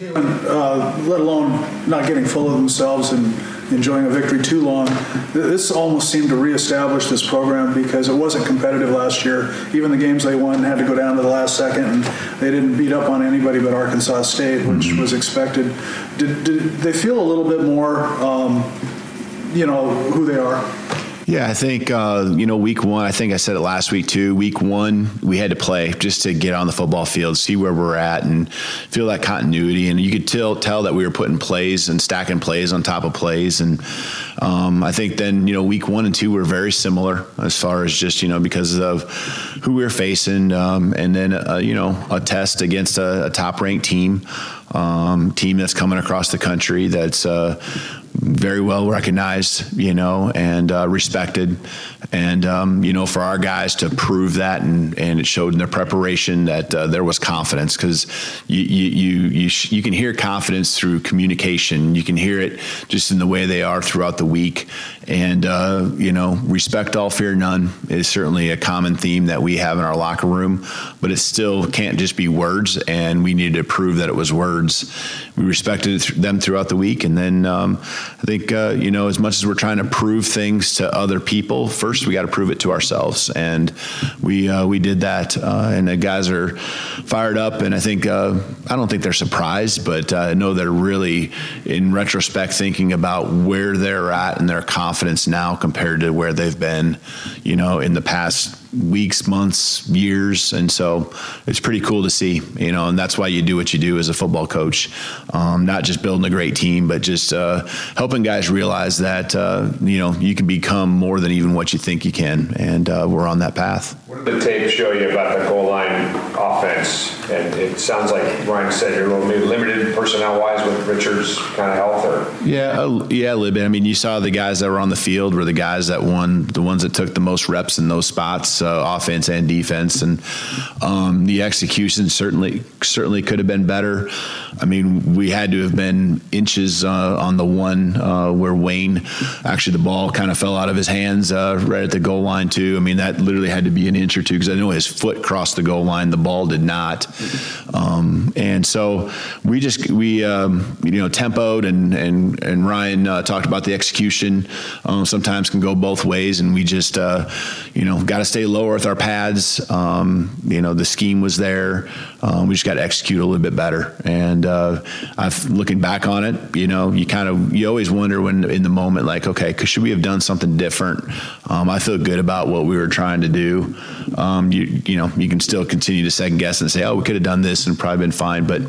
uh, let alone not getting full of themselves and enjoying a victory too long. This almost seemed to reestablish this program because it wasn't competitive last year. Even the games they won had to go down to the last second, and they didn't beat up on anybody but Arkansas State, which was expected. Did, did they feel a little bit more, um, you know, who they are? Yeah, I think uh, you know week one. I think I said it last week too. Week one, we had to play just to get on the football field, see where we're at, and feel that continuity. And you could tell tell that we were putting plays and stacking plays on top of plays. And um, I think then you know week one and two were very similar as far as just you know because of who we were facing, um, and then uh, you know a test against a, a top ranked team, um, team that's coming across the country that's. Uh, very well recognized, you know, and uh, respected. And, um, you know, for our guys to prove that and, and it showed in their preparation that uh, there was confidence because you, you, you, you, sh- you, can hear confidence through communication. You can hear it just in the way they are throughout the week. And, uh, you know, respect all, fear none is certainly a common theme that we have in our locker room, but it still can't just be words. And we needed to prove that it was words. We respected them throughout the week. And then um, I think, uh, you know, as much as we're trying to prove things to other people, first we got to prove it to ourselves. And we, uh, we did that. Uh, and the guys are fired up. And I think, uh, I don't think they're surprised, but uh, I know they're really, in retrospect, thinking about where they're at and their confidence confidence now compared to where they've been, you know, in the past weeks, months, years, and so it's pretty cool to see, you know, and that's why you do what you do as a football coach, um, not just building a great team, but just uh, helping guys realize that uh, you know you can become more than even what you think you can, and uh, we're on that path. What did the tape show you about the goal line offense? And it sounds like Ryan said you're a little maybe limited personnel wise with Richards' kind of health, or yeah, yeah, a little bit. I mean, you saw the guys that were on the field were the guys that won, the ones that took the most reps in those spots uh, offense and defense, and um, the execution certainly certainly could have been better. I mean, we had to have been inches uh, on the one uh, where Wayne actually the ball kind of fell out of his hands uh, right at the goal line too. I mean, that literally had to be an inch or two because I know his foot crossed the goal line, the ball did not, um, and so we just we um, you know tempoed and and and Ryan uh, talked about the execution. Um, sometimes can go both ways, and we just you know got to stay lower earth, our pads. Um, you know, the scheme was there. Um, we just got to execute a little bit better. And uh, I've looking back on it, you know, you kind of you always wonder when in the moment, like, okay, should we have done something different? Um, I feel good about what we were trying to do. Um, you you know, you can still continue to second guess and say, oh, we could have done this and probably been fine. But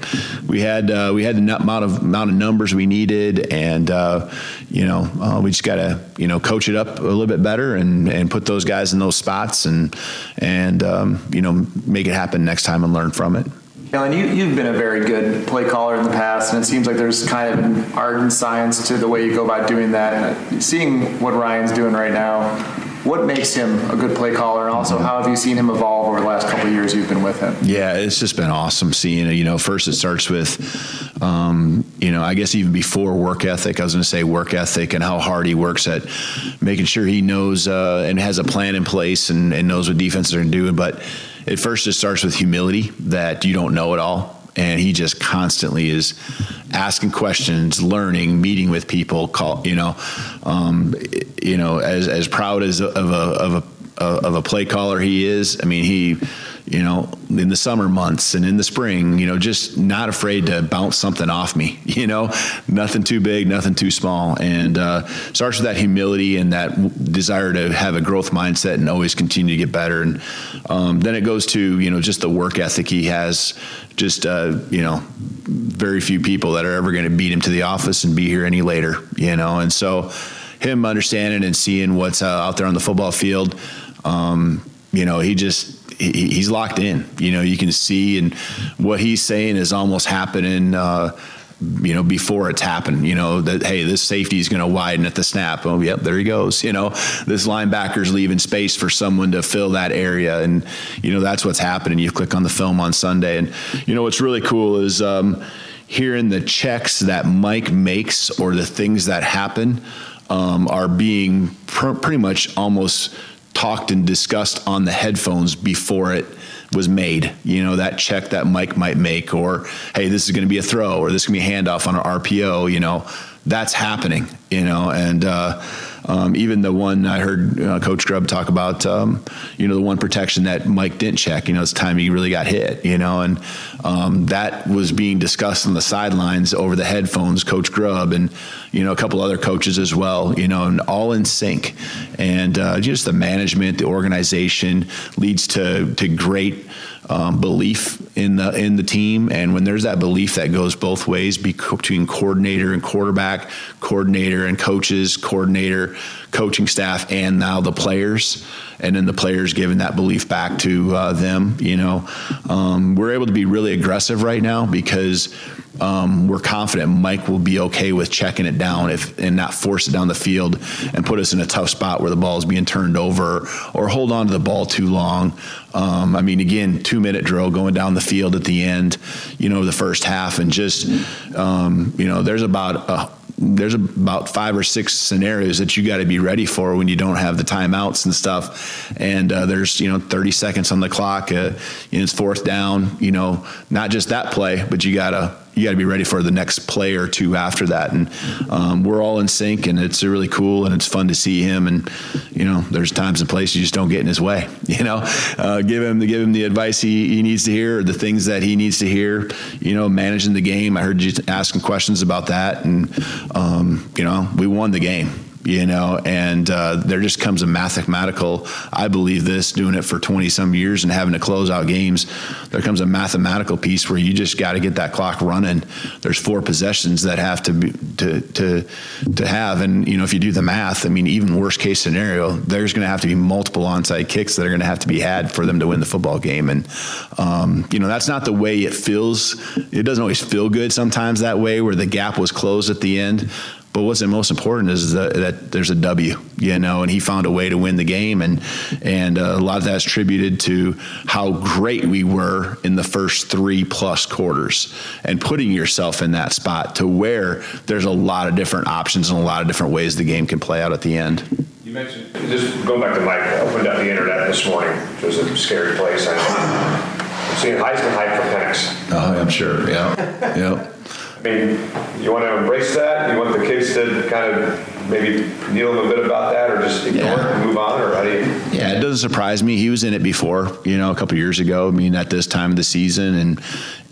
we had uh, we had the amount of amount of numbers we needed, and uh, you know, uh, we just got to you know coach it up a little bit better and and put those guys in those spots and and um, you know make it happen next time and learn from it. Alan, you, you've been a very good play caller in the past, and it seems like there's kind of an art and science to the way you go about doing that. And Seeing what Ryan's doing right now, what makes him a good play caller, and also how have you seen him evolve over the last couple of years you've been with him? Yeah, it's just been awesome seeing it. You know, first it starts with, um, you know, I guess even before work ethic, I was going to say work ethic and how hard he works at making sure he knows uh, and has a plan in place and, and knows what defenses are doing. But it first just starts with humility that you don't know it all and he just constantly is asking questions, learning, meeting with people. Call you know, um, you know, as as proud as of a of a of a play caller he is. I mean, he you know, in the summer months and in the spring, you know, just not afraid to bounce something off me, you know, nothing too big, nothing too small. And uh, starts with that humility and that desire to have a growth mindset and always continue to get better. And um, then it goes to, you know, just the work ethic he has, just, uh, you know, very few people that are ever going to beat him to the office and be here any later, you know, and so him understanding and seeing what's uh, out there on the football field, um, you know, he just, he, he's locked in. You know, you can see, and what he's saying is almost happening. Uh, you know, before it's happened, you know, that, hey, this safety is going to widen at the snap. Oh, yep, there he goes. You know, this linebacker's leaving space for someone to fill that area. And, you know, that's what's happening. You click on the film on Sunday. And, you know, what's really cool is um, hearing the checks that Mike makes or the things that happen um, are being pr- pretty much almost talked and discussed on the headphones before it was made. You know, that check that Mike might make, or hey, this is going to be a throw, or this to be a handoff on an RPO. You know, that's happening. You know, and uh, um, even the one I heard uh, Coach Grubb talk about, um, you know, the one protection that Mike didn't check. You know, it's time he really got hit. You know, and um, that was being discussed on the sidelines over the headphones, Coach Grubb, and you know, a couple other coaches as well, you know, and all in sync. And uh, just the management, the organization leads to to great um, belief in the in the team, and when there's that belief that goes both ways between coordinator and quarterback, coordinator and coaches, coordinator, coaching staff, and now the players, and then the players giving that belief back to uh, them. You know, um, we're able to be really aggressive right now because um, we're confident Mike will be okay with checking it down if and not force it down the field and put us in a tough spot where the ball is being turned over or hold on to the ball too long. Um, I mean, again, two minute drill going down the field at the end, you know, the first half, and just um, you know, there's about a there's about five or six scenarios that you got to be ready for when you don't have the timeouts and stuff. And uh, there's you know 30 seconds on the clock. Uh, it's fourth down. You know, not just that play, but you gotta you got to be ready for the next play or two after that. And um, we're all in sync, and it's really cool, and it's fun to see him. And you know, there's times and places you just don't get in his way. You know, uh, give him give him the advice he, he needs to hear, or the things that he needs to hear. You know, managing the game. I heard you asking questions about that, and um, you know, we won the game you know, and uh, there just comes a mathematical. I believe this doing it for twenty some years and having to close out games. There comes a mathematical piece where you just got to get that clock running. There's four possessions that have to be to to to have, and you know, if you do the math, I mean, even worst case scenario, there's going to have to be multiple onside kicks that are going to have to be had for them to win the football game, and um, you know, that's not the way it feels. It doesn't always feel good sometimes that way, where the gap was closed at the end. But what's the most important is that, that, there's a W, you know, and he found a way to win the game, and and uh, a lot of that's attributed to how great we were in the first three plus quarters, and putting yourself in that spot to where there's a lot of different options and a lot of different ways the game can play out at the end. You mentioned just going back to Mike. I opened up the internet this morning. It was a scary place. I'm seeing Heisman hype for Penix. Oh, I'm sure. Yeah, yeah. I mean, you want to embrace that? You want the kids to kind of maybe kneel them a bit about that, or just ignore yeah. it and move on, or how do you? Yeah, it doesn't surprise me. He was in it before, you know, a couple years ago. I mean, at this time of the season, and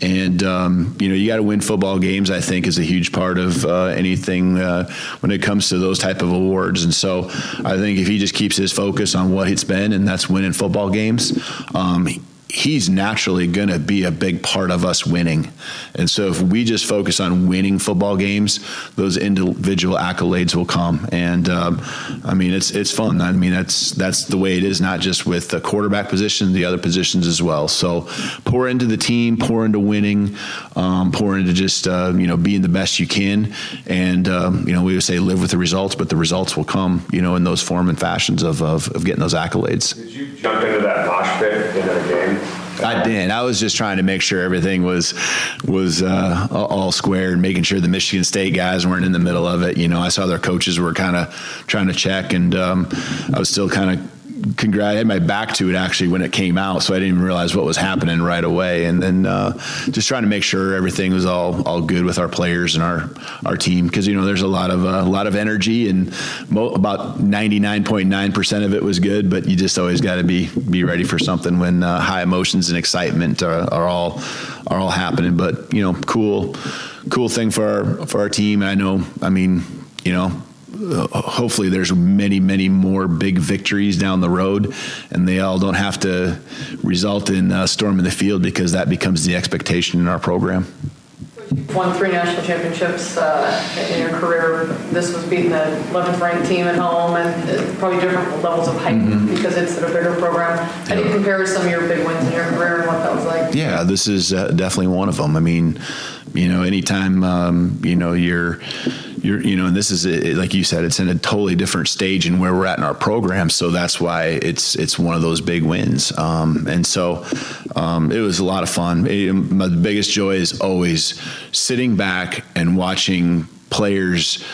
and um, you know, you got to win football games. I think is a huge part of uh, anything uh, when it comes to those type of awards. And so, I think if he just keeps his focus on what it's been, and that's winning football games. Um, he's naturally going to be a big part of us winning. And so if we just focus on winning football games, those individual accolades will come. And um, I mean, it's it's fun. I mean, that's that's the way it is, not just with the quarterback position, the other positions as well. So pour into the team, pour into winning, um, pour into just uh, you know being the best you can. And um, you know, we would say live with the results, but the results will come. You know, in those form and fashions of of, of getting those accolades. Did you jump into that mosh pit in a game? I did. I was just trying to make sure everything was was uh, all square and making sure the Michigan State guys weren't in the middle of it. You know, I saw their coaches were kind of trying to check, and um, I was still kind of congrat- I had my back to it actually when it came out, so I didn't even realize what was happening right away. And then uh, just trying to make sure everything was all all good with our players and our our team because you know there's a lot of uh, a lot of energy and mo- about 99.9 percent of it was good, but you just always got to be be ready for something when uh, high emotions and excitement are, are all are all happening. But you know, cool cool thing for our for our team. I know. I mean, you know, uh, hopefully there's many many more big victories down the road and they all don't have to result in a storm in the field because that becomes the expectation in our program You've won three national championships uh, in your career. This was beating the 11th ranked team at home, and uh, probably different levels of hype mm-hmm. because it's a bigger program. How do you compare some of your big wins in your career and what that was like? Yeah, this is uh, definitely one of them. I mean, you know, anytime um, you know you're you're, you know, and this is like you said, it's in a totally different stage in where we're at in our program. So that's why it's it's one of those big wins. Um, and so um, it was a lot of fun. It, my biggest joy is always sitting back and watching players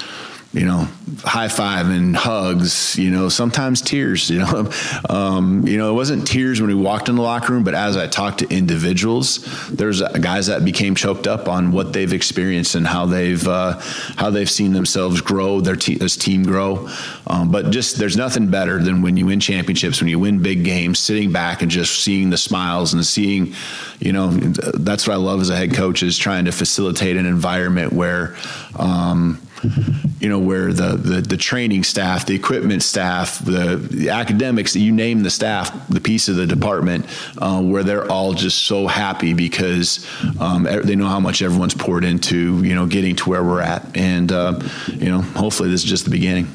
you know, high five and hugs, you know, sometimes tears, you know. Um, you know, it wasn't tears when we walked in the locker room, but as I talked to individuals, there's guys that became choked up on what they've experienced and how they've uh, how they've seen themselves grow, their te- this team grow. Um, but just there's nothing better than when you win championships, when you win big games, sitting back and just seeing the smiles and seeing, you know, that's what I love as a head coach is trying to facilitate an environment where. Um, you know, where the, the, the training staff, the equipment staff, the, the, academics, you name the staff, the piece of the department, uh, where they're all just so happy because um, they know how much everyone's poured into, you know, getting to where we're at. And, uh, you know, hopefully this is just the beginning.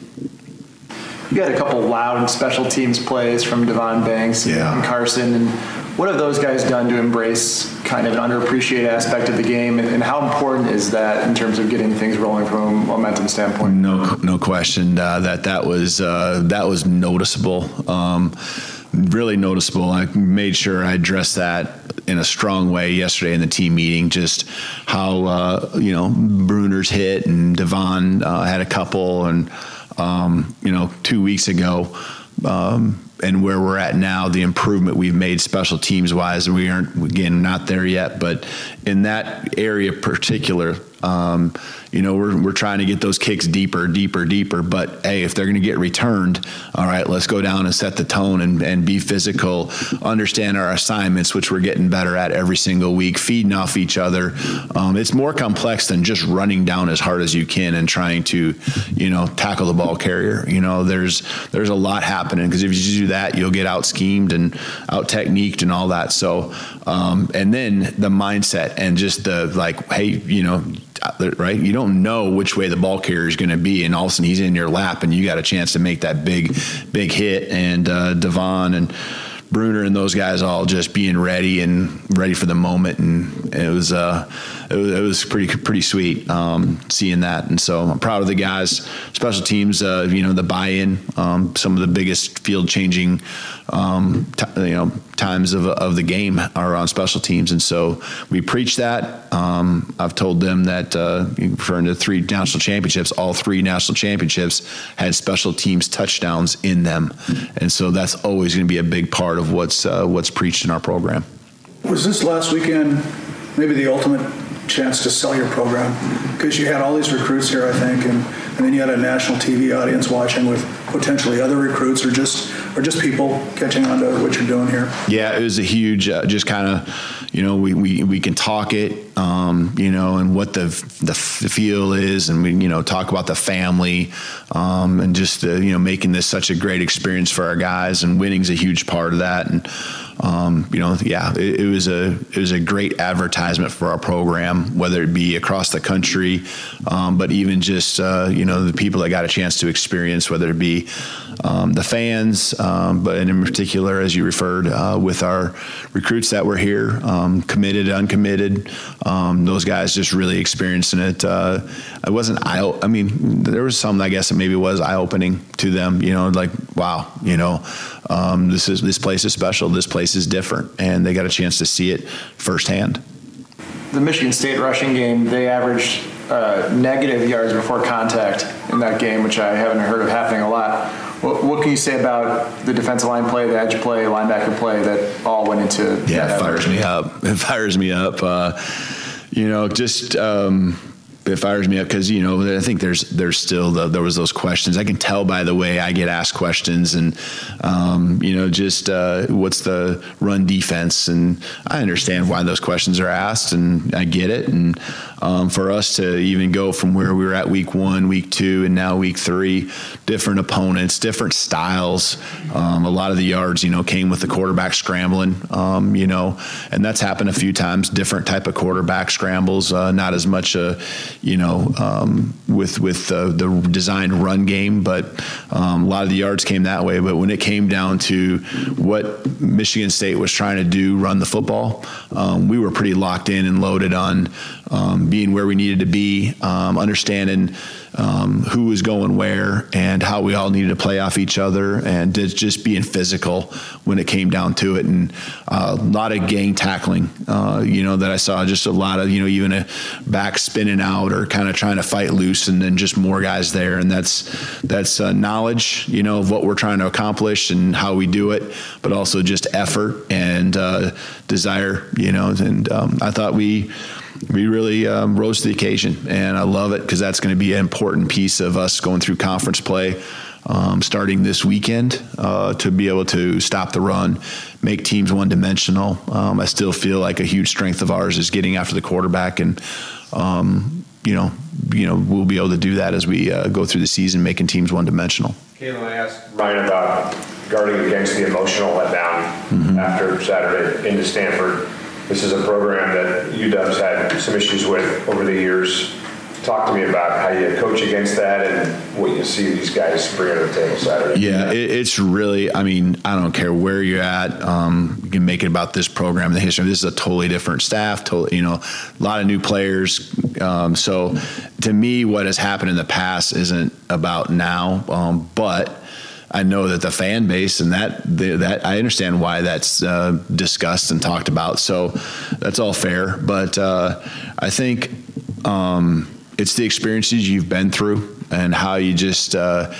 You got a couple loud special teams plays from Devon Banks yeah. and Carson. And what have those guys done to embrace kind of an underappreciated aspect of the game, and, and, how important is that in terms of getting things rolling from a momentum standpoint? No, no question uh, that that was uh, that was noticeable. Um, really noticeable. I made sure I addressed that in a strong way yesterday in the team meeting. Just how uh, you know Bruener's hit and Devon uh, had a couple, and um, you know two weeks ago. Um, and where we're at now, the improvement we've made special teams wise, we aren't again not there yet, but in that area particular, um, you know, we're, we're trying to get those kicks deeper, deeper, deeper. But hey, if they're going to get returned, all right, let's go down and set the tone and, and be physical, understand our assignments, which we're getting better at every single week, feeding off each other. Um, it's more complex than just running down as hard as you can and trying to, you know, tackle the ball carrier. You know, there's there's a lot happening because if you do that, you'll get out schemed and out techniqued and all that. So, um, and then the mindset and just the like, hey, you know, right? You don't know which way the ball carrier is going to be, and all of a sudden he's in your lap, and you got a chance to make that big, big hit. And uh, Devon and Bruener and those guys all just being ready and ready for the moment, and it was uh, it was, it was pretty pretty sweet um, seeing that. And so I'm proud of the guys, special teams. Uh, you know the buy-in, um, some of the biggest field changing, um, t- you know times of, of the game are on special teams, and so we preach that. Um, I've told them that uh, referring to three national championships, all three national championships had special teams touchdowns in them, and so that's always going to be a big part of what's uh, what's preached in our program. Was this last weekend maybe the ultimate chance to sell your program because you had all these recruits here, I think, and, and then you had a national TV audience watching with potentially other recruits or just or just people catching on to what you're doing here. Yeah, it was a huge, uh, just kind of, you know, we, we, we can talk it, um, you know, and what the the feel is, and we you know talk about the family, um, and just uh, you know making this such a great experience for our guys, and winning's a huge part of that, and um, you know, yeah, it, it, was a it was a great advertisement for our program, whether it be across the country, um, but even just uh, you know the people that got a chance to experience, whether it be um, the fans, um, but in particular, as you referred, uh, with our recruits that were here, um, committed, uncommitted, um, those guys just really experiencing it. Uh, it wasn't eye. I mean, there was some I guess that maybe was eye opening to them. You know, like wow, you know, this is this place is special. This place place is different, and they got a chance to see it firsthand. The Michigan State rushing game, they averaged uh, negative yards before contact in that game, which I haven't heard of happening a lot. What, what, can you say about the defensive line play, the edge play, linebacker play that all went into? Yeah, it fires me up. It fires me up. Uh, you know, just. Um, it fires me up because you know I think there's there's still the, there was those questions. I can tell by the way I get asked questions, and um, you know just uh, what's the run defense, and I understand why those questions are asked, and I get it. And um, for us to even go from where we were at week one, week two, and now week three, different opponents, different styles. Um, a lot of the yards, you know, came with the quarterback scrambling, um, you know, and that's happened a few times. Different type of quarterback scrambles, uh, not as much a you know, um, with with the designed run game. But um, a lot of the yards came that way. But when it came down to what Michigan State was trying to do, run the football, um, we were pretty locked in and loaded on um, being where we needed to be, um, understanding um, who was going where and how we all needed to play off each other and just being physical when it came down to it. And uh, a lot of gang tackling, uh, you know, that I saw just a lot of, you know, even a back spinning out or kind of trying to fight loose and then just more guys there. And that's, that's uh, knowledge, you know, of what we're trying to accomplish and how we do it, but also just effort and uh, desire, you know, and um, I thought we, we really um, rose to the occasion, and I love it because that's going to be an important piece of us going through conference play. Um, starting this weekend uh, to be able to stop the run, make teams one dimensional. Um, I still feel like a huge strength of ours is getting after the quarterback and um, you know, you know, we'll be able to do that as we uh, go through the season, making teams one dimensional. Kalen, I asked Ryan about guarding against the emotional letdown Mm-hmm. after Saturday into Stanford. This is a program that UW's had some issues with over the years. Talk to me about how you coach against that and what you see these guys bring to the table Saturday. Yeah, it, it's really. I mean, I don't care where you're at. Um, you can make it about this program, the history. This is a totally different staff. Totally, you know, a lot of new players. Um, so, to me, what has happened in the past isn't about now. Um, but I know that the fan base and that the, that I understand why that's uh, discussed and talked about. So that's all fair. But uh, I think um, it's the experiences you've been through and how you just uh,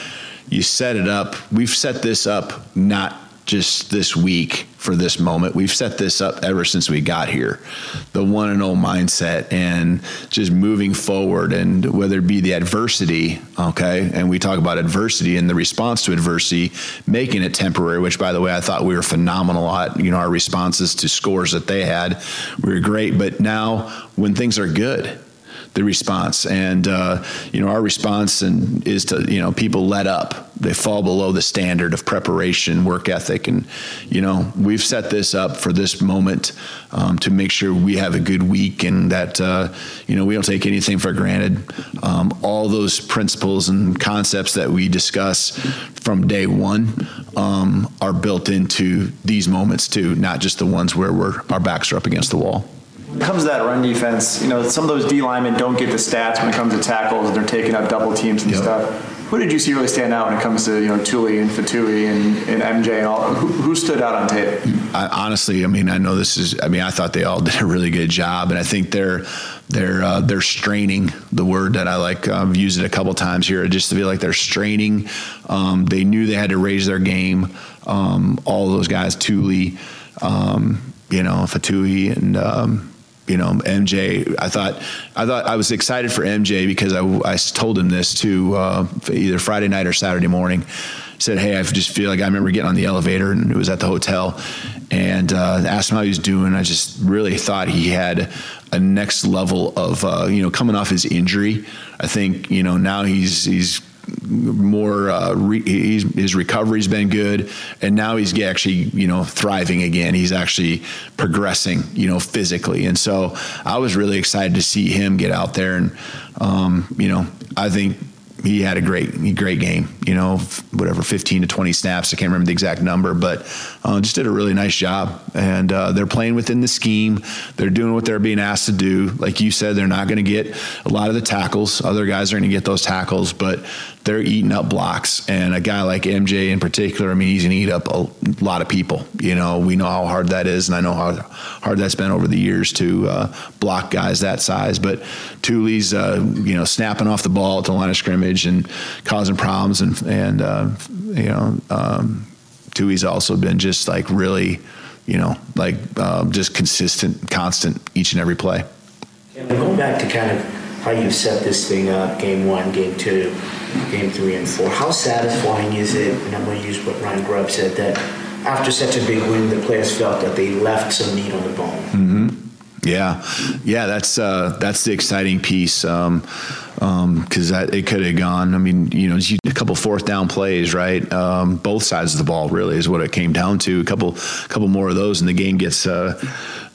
you set it up. We've set this up not just this week for this moment. We've set this up ever since we got here. The one and all mindset and just moving forward and whether it be the adversity, okay? And we talk about adversity and the response to adversity, making it temporary, which by the way, I thought we were phenomenal at, you know, our responses to scores that they had. We were great, but now when things are good, the response. And uh, you know our response and is to you know people let up. They fall below the standard of preparation work ethic. And you know we've set this up for this moment um, to make sure we have a good week and that uh, you know we don't take anything for granted. Um, all those principles and concepts that we discuss from day one um, are built into these moments too not just the ones where we're our backs are up against the wall it comes to that run defense, you know, some of those D linemen don't get the stats when it comes to tackles. and They're taking up double teams and stuff. Who did you see really stand out when it comes to you know Tuli and Faatui and, and MJ and all? Who, who stood out on tape? I, honestly, I mean, I know this is. I mean, I thought they all did a really good job, and I think they're they're uh, they're straining. The word that I like, I've used it a couple times here, just to feel like they're straining. Um, they knew they had to raise their game. Um, all those guys, Tuli, um, you know, Faatui, and. You know, MJ. I thought, I thought I was excited for MJ because I, I told him this too, uh, either Friday night or Saturday morning. Said, hey, I just feel like I remember getting on the elevator and it was at the hotel, and uh, asked him how he was doing. I just really thought he had a next level of, uh, you know, coming off his injury. I think, you know, now he's he's more uh, re- his recovery's been good and now he's actually you know thriving again. He's actually progressing you know physically. And so i was really excited to see him get out there and um, you know i think he had a great great game you know whatever 15 to 20 snaps. I can't remember the exact number but uh, just did a really nice job. And uh, they're playing within the scheme. They're doing what they're being asked to do. Like you said they're not going to get a lot of the tackles. Other guys are going to get those tackles but they're eating up blocks. And a guy like mj in particular i mean he's going to eat up a lot of people. You know we know how hard that is and i know how hard that's been over the years to uh, block guys that size. But Tuli's uh, you know snapping off the ball at the line of scrimmage and causing problems and and uh, you know um, Tui's also been just like really you know like um, just consistent constant each and every play And going back to kind of how you set this thing up, game one, game two, game three, and four, how satisfying is it, and I'm going to use what Ryan Grubb said, that after such a big win, the players felt that they left some meat on the bone? Mm-hmm. Yeah, yeah, that's uh, that's the exciting piece because um, um, it could have gone. I mean, you know, a couple fourth down plays, right? Um, both sides of the ball really is what it came down to. A couple, couple more of those, and the game gets uh,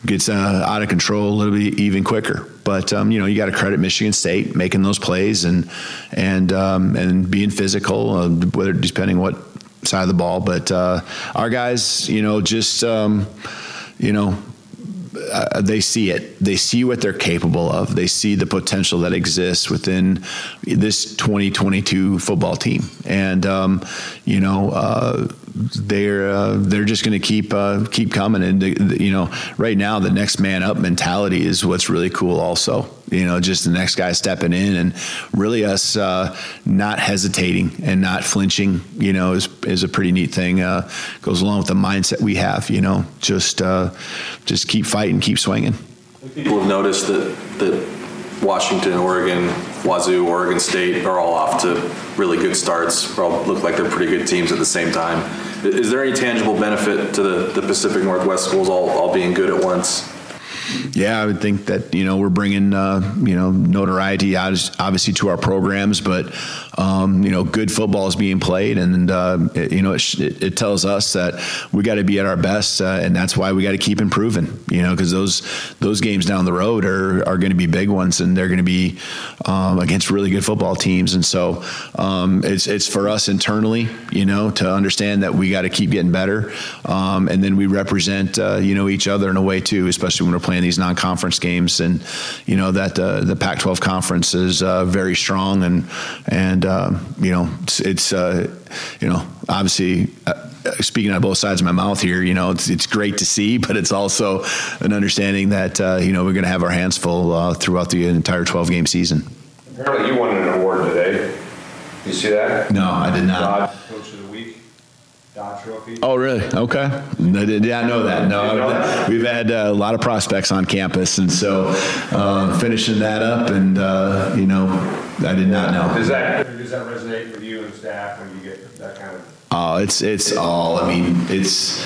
gets uh, out of control a little bit even quicker. But um, you know, you got to credit Michigan State making those plays and and um, and being physical, uh, whether depending what side of the ball. But uh, our guys, you know, just um, you know uh, they see it. They see what they're capable of. They see the potential that exists within this 2022 football team, and um, you know uh, they're uh, they're just going to keep uh, keep coming. And the, you know, right now the next man up mentality is what's really cool. Also, you know, just the next guy stepping in and really us uh, not hesitating and not flinching. You know, is is a pretty neat thing. Uh, goes along with the mindset we have. You know, just uh, just keep fighting, keep swinging. People have noticed that that Washington, Oregon, Wazoo, Oregon State are all off to really good starts. All look like they're pretty good teams at the same time. Is there any tangible benefit to the, the Pacific Northwest schools all, all being good at once? Yeah, I would think that you know we're bringing uh, you know notoriety obviously to our programs, but um, you know good football is being played, and uh, it, you know it, it, tells us that we got to be at our best, uh, and that's why we got to keep improving. You know, because those those games down the road are are going to be big ones, and they're going to be um, against really good football teams, and so um, it's it's for us internally, you know, to understand that we got to keep getting better, um, and then we represent uh, you know each other in a way too, especially when we're playing these non-conference games, and you know that uh, the Pac-12 conference is uh, very strong, and and uh, you know it's, it's uh, you know obviously uh, speaking on both sides of my mouth here, you know, it's, it's great to see, but it's also an understanding that, uh, you know, we're going to have our hands full uh, throughout the entire 12 game season. Apparently, you won an award today. You see that? No, I did not. Dodge Coach of the Week. Dodge Trophy. Oh, really? Okay. Yeah, I know that. No, know we've had uh, a lot of prospects on campus, and so uh, finishing that up, and uh, you know, I did not know. Does that does that resonate with you and staff when you get that kind of? Oh, it's it's all. I mean, it's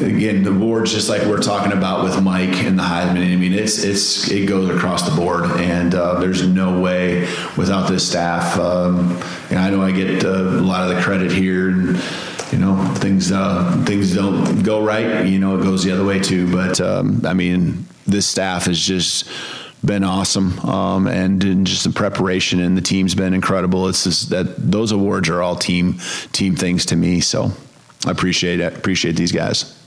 again the board's just like we're talking about with Mike and the Heisman. I mean, it's it's it goes across the board, and uh, there's no way without this staff. Um, and I know I get uh, a lot of the credit here, and you know things uh, things don't go right. You know, it goes the other way too. But um, I mean, this staff is just been awesome, um, and, just the preparation and the team's been incredible. It's just that those awards are all team team things to me. So I appreciate it. Appreciate these guys.